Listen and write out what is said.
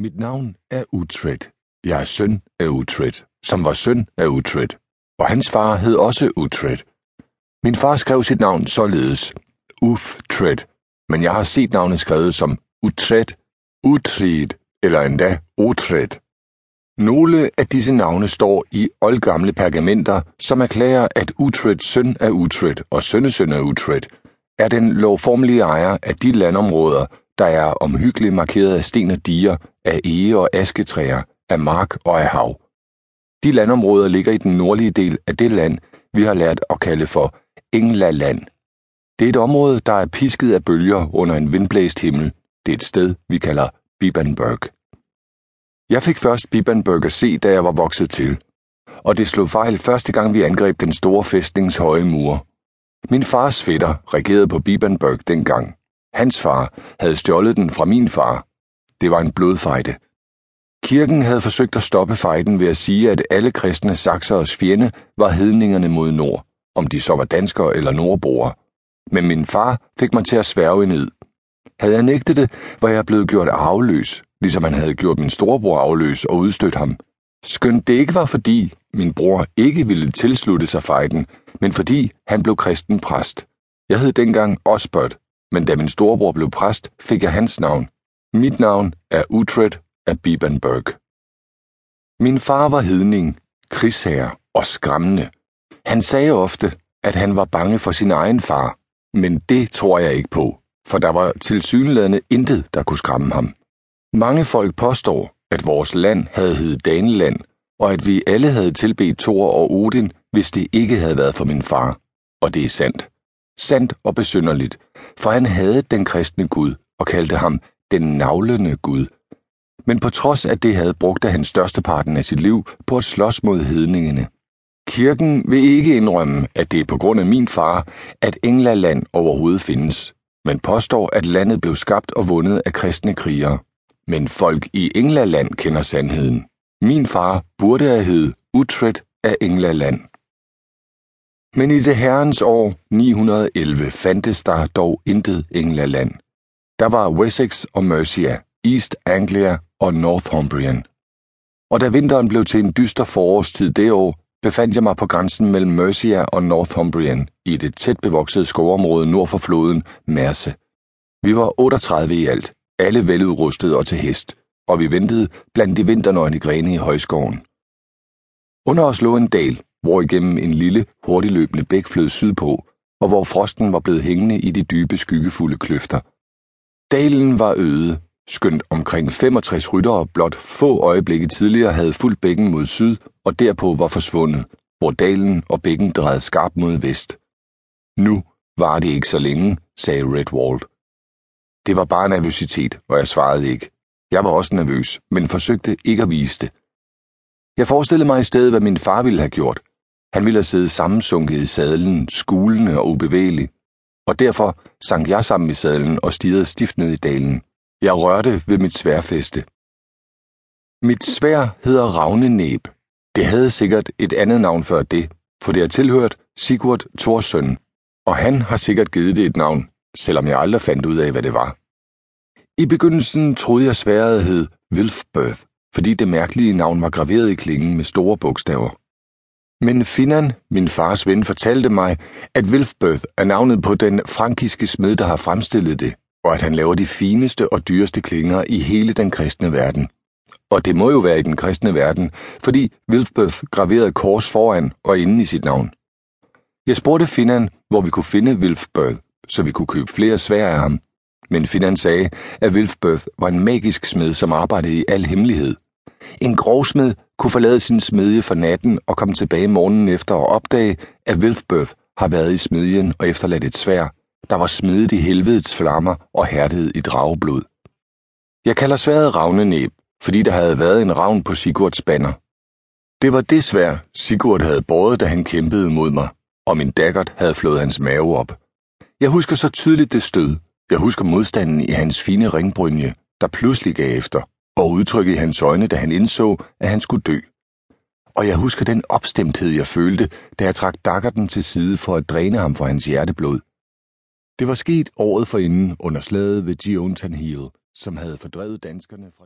Mit navn er Utred. Jeg er søn af Utred, som var søn af Utred. Og hans far hed også Utred. Min far skrev sit navn således, Uftred. men jeg har set navnet skrevet som Utred, Utrid eller endda Otred. Nogle af disse navne står i oldgamle pergamenter, som erklærer, at Utreds søn af Utred og sønnesøn af Utred er den lovformelige ejer af de landområder, der er omhyggeligt markeret af sten og diger, af ege og asketræer, af mark og af hav. De landområder ligger i den nordlige del af det land, vi har lært at kalde for Englaland. Det er et område, der er pisket af bølger under en vindblæst himmel. Det er et sted, vi kalder Bibanburg. Jeg fik først Bibanburg at se, da jeg var vokset til. Og det slog fejl første gang, vi angreb den store fæstnings høje mure. Min fars fætter regerede på Bibanburg dengang. Hans far havde stjålet den fra min far. Det var en blodfejde. Kirken havde forsøgt at stoppe fejden ved at sige, at alle kristne sakseres fjende var hedningerne mod nord, om de så var danskere eller nordboere. Men min far fik mig til at sværge ned. Havde jeg nægtet det, var jeg blevet gjort arveløs, ligesom han havde gjort min storebror afløs og udstødt ham. Skønt det ikke var fordi min bror ikke ville tilslutte sig fejden, men fordi han blev kristen præst. Jeg hed dengang Osbert, men da min storebror blev præst, fik jeg hans navn. Mit navn er Utred af Bibenberg. Min far var hedning, krigsherre og skræmmende. Han sagde ofte, at han var bange for sin egen far, men det tror jeg ikke på, for der var tilsyneladende intet, der kunne skræmme ham. Mange folk påstår, at vores land havde heddet Daneland, og at vi alle havde tilbedt Thor og Odin, hvis det ikke havde været for min far. Og det er sandt. Sandt og besynderligt, for han havde den kristne Gud og kaldte ham den navlende Gud. Men på trods af det havde brugt han størsteparten af sit liv på at slås mod hedningene. Kirken vil ikke indrømme, at det er på grund af min far, at England overhovedet findes, men påstår, at landet blev skabt og vundet af kristne krigere. Men folk i England kender sandheden. Min far burde have hed Utred af England. Men i det herrens år 911 fandtes der dog intet England. Der var Wessex og Mercia, East Anglia og Northumbrian. Og da vinteren blev til en dyster forårstid det år, befandt jeg mig på grænsen mellem Mercia og Northumbrian i det tæt bevoksede skovområde nord for floden Merse. Vi var 38 i alt, alle veludrustede og til hest, og vi ventede blandt de vinternøgne grene i højskoven. Under os lå en dal, hvorigennem en lille, hurtigløbende bæk flød sydpå, og hvor frosten var blevet hængende i de dybe, skyggefulde kløfter. Dalen var øde, skønt omkring 65 ryttere blot få øjeblikke tidligere havde fulgt bækken mod syd og derpå var forsvundet, hvor dalen og bækken drejede skarpt mod vest. Nu var det ikke så længe, sagde Redwald. Det var bare nervøsitet, og jeg svarede ikke. Jeg var også nervøs, men forsøgte ikke at vise det. Jeg forestillede mig i stedet, hvad min far ville have gjort. Han ville have siddet sammensunket i sadlen, skulende og ubevægelig, og derfor sank jeg sammen i sadlen og stirrede stift ned i dalen. Jeg rørte ved mit sværfeste. Mit svær hedder Ravnenæb. Det havde sikkert et andet navn før det, for det har tilhørt Sigurd Thorsøn, og han har sikkert givet det et navn, selvom jeg aldrig fandt ud af, hvad det var. I begyndelsen troede jeg sværet hed Wilfbirth, fordi det mærkelige navn var graveret i klingen med store bogstaver. Men Finan, min fars ven, fortalte mig, at Wilfbeth er navnet på den frankiske smed, der har fremstillet det, og at han laver de fineste og dyreste klinger i hele den kristne verden. Og det må jo være i den kristne verden, fordi Wilfbeth graverede kors foran og inden i sit navn. Jeg spurgte Finan, hvor vi kunne finde Wilfbeth, så vi kunne købe flere svær af ham. Men Finan sagde, at Wilfbeth var en magisk smed, som arbejdede i al hemmelighed. En grovsmed kunne forlade sin smedje for natten og komme tilbage morgenen efter og opdage, at Wilfbeth har været i smedjen og efterladt et svær, der var smedet i helvedets flammer og hærdet i drageblod. Jeg kalder sværet ravnenæb, fordi der havde været en ravn på Sigurds banner. Det var det svær, Sigurd havde båret, da han kæmpede mod mig, og min daggert havde flået hans mave op. Jeg husker så tydeligt det stød. Jeg husker modstanden i hans fine ringbrynje, der pludselig gav efter, og udtrykket i hans øjne, da han indså, at han skulle dø. Og jeg husker den opstemthed, jeg følte, da jeg trak daggerten til side for at dræne ham for hans hjerteblod. Det var sket året forinden under slaget ved Giontan Hill, som havde fordrevet danskerne fra